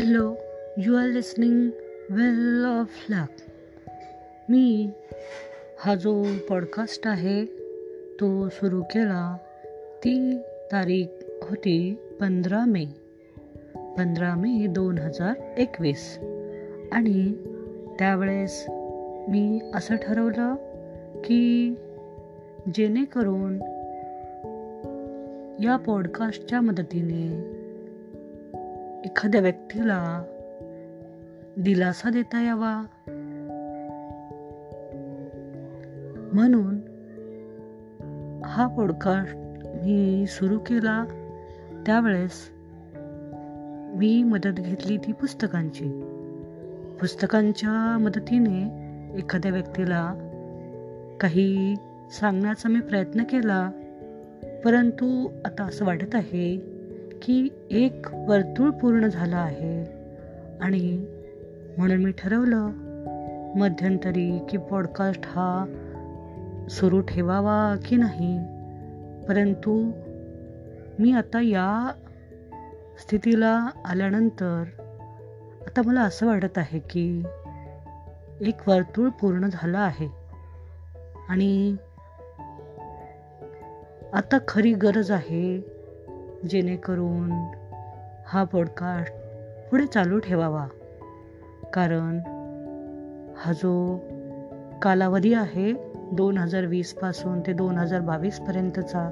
Hello you are listening well of luck मी हा जो podcast आहे तो सुरू केला ती तारीख होती पंधरा मे. पंधरा मे दोन हजार एकवीस. आणि त्यावेळेस मी असं ठरवलं की जेणेकरून या पॉडकास्टच्या मदतीने एखाद्या व्यक्तीला दिलासा देता यावा. म्हणून हा पॉडकास्ट मी सुरू केला. त्यावेळेस मी मदत घेतली ती पुस्तकांची. पुस्तकांच्या मदतीने एखाद्या व्यक्तीला काही सांगण्याचा मी प्रयत्न केला. परंतु आता असं वाटत आहे की एक वर्तुळ पूर्ण झालं आहे. आणि म्हणून मी ठरवलं मध्यंतरी की पॉडकास्ट हा सुरू ठेवावा की नाही? परंतु मी आता या स्थितीला आल्यानंतर आता मला असं वाटत आहे की एक वर्तुळ पूर्ण झालं आहे. आणि आता खरी गरज आहे जेणेकरून हा पॉडकास्ट पुढे चालू ठेवावा. कारण हा जो कालावधी आहे दोन हजार वीसपासून ते दोन हजार बावीसपर्यंतचा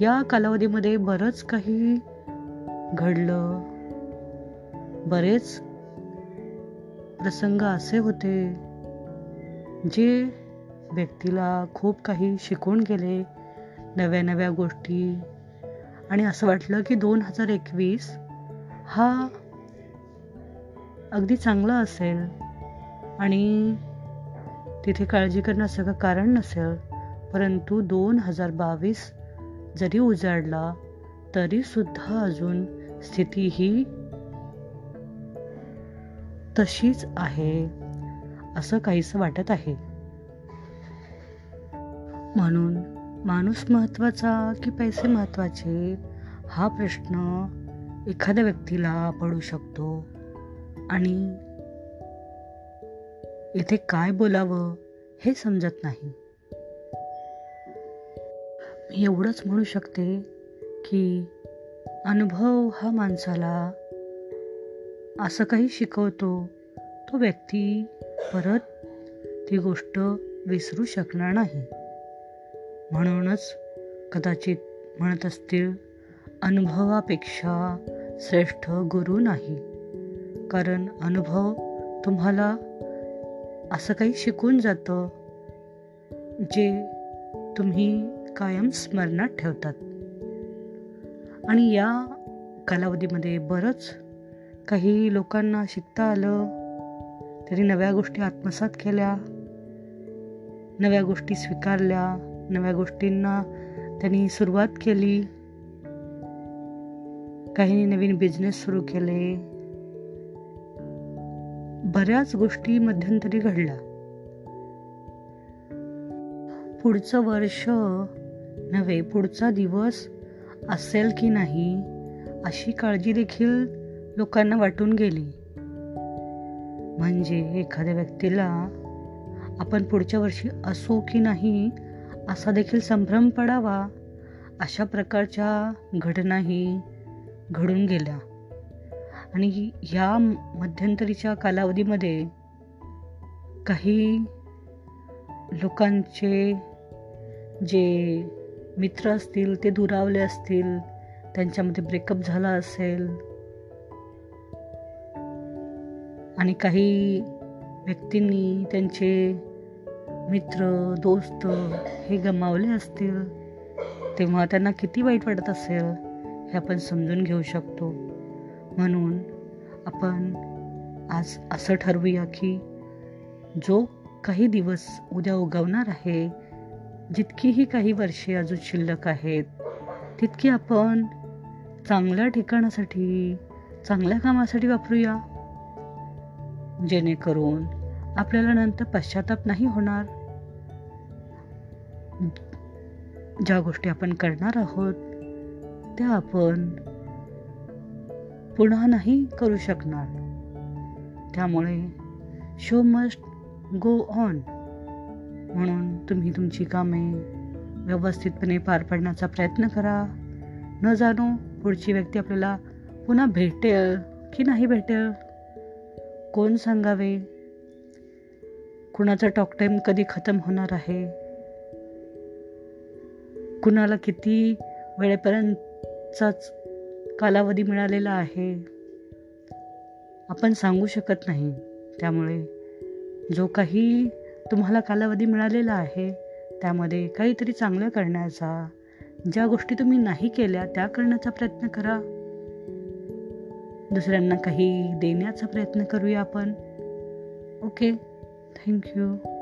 या कालावधीमध्ये बरंच काही घडलं. बरेच प्रसंग असे होते जे व्यक्तीला खूप काही शिकून गेले नव्या नव्या गोष्टी आणि असं वाटलं की दोन हजार एकवीस हा अगदी चांगला असेल आणि तिथे काळजी करण्यासारखं कारण नसेल परंतु दोन हजार बावीस जरी उजाडला तरीसुद्धा अजून स्थिती ही तशीच आहे असं काहीसं वाटत आहे. म्हणून माणूस महत्त्वाचा की पैसे महत्त्वाचे हा प्रश्न एखाद्या व्यक्तीला पडू शकतो. आणि इथे काय बोलावं हे समजत नाही. मी एवढंच म्हणू शकते की अनुभव हा माणसाला असं काही शिकवतो तो व्यक्ती परत ती गोष्ट विसरू शकणार नाही. म्हणूनच कदाचित म्हणत असतील अनुभवापेक्षा श्रेष्ठ गुरु नाही. कारण अनुभव तुम्हाला असं काही शिकून जातं जे तुम्ही कायम स्मरणात ठेवतात. आणि या कालावधीमध्ये बरंच काही लोकांना शिकता आलं त्यांनी नव्या गोष्टी आत्मसात केल्या नव्या गोष्टी स्वीकारल्या नव्या गोष्टींना त्यांनी सुरुवात केली. काहींनी नवीन बिझनेस सुरू केले. बऱ्याच गोष्टी मध्यंतरी घडल्या. पुढचं वर्ष नव्हे पुढचा दिवस असेल की नाही अशी काळजी देखील लोकांना वाटून गेली. म्हणजे एखाद्या व्यक्तीला आपण पुढच्या वर्षी असो की नाही असा देखील संभ्रम पडावा. अशा प्रकारच्या घटनाही घडून गेल्या. आणि ह्या मध्यंतरीच्या कालावधीमध्ये काही लोकांचे जे मित्र असतील ते दुरावले असतील त्यांच्यामध्ये ब्रेकअप झाला असेल आणि काही व्यक्तींनी त्यांचे मित्र दोस्त हे गमावले असतील तेव्हा त्यांना किती वाईट वाटत असेल हे आपण समजून घेऊ शकतो. म्हणून आपण आज असं ठरवूया की जो काही दिवस उद्या उगवणार आहे जितकीही काही वर्षे अजून शिल्लक आहेत तितकी आपण चांगल्या ठिकाणासाठी चांगल्या कामासाठी वापरूया. जेणेकरून आपल्याला नंतर पश्चाताप नाही होणार. ज्या गोष्टी आपण करणार आहोत त्या आपण पुन्हा नाही करू शकणार. त्यामुळे शो मस्ट गो ऑन म्हणून तुम्ही तुमची कामे व्यवस्थितपणे पार पाडण्याचा प्रयत्न करा. न जाणो पुढची व्यक्ती आपल्याला पुन्हा भेटेल की नाही भेटेल. कोण सांगावे? कुणाचा टॉक टाईम कधी खतम होणार आहे? कुणाला किती वेळेपर्यंतचाच कालावधी मिळालेला आहे आपण सांगू शकत नाही. त्यामुळे जो काही तुम्हाला कालावधी मिळालेला आहे त्यामध्ये काहीतरी चांगलं करण्याचा ज्या गोष्टी तुम्ही नाही केल्या त्या करण्याचा प्रयत्न करा. दुसऱ्यांना काही देण्याचा प्रयत्न करूया आपण. Okay thank you.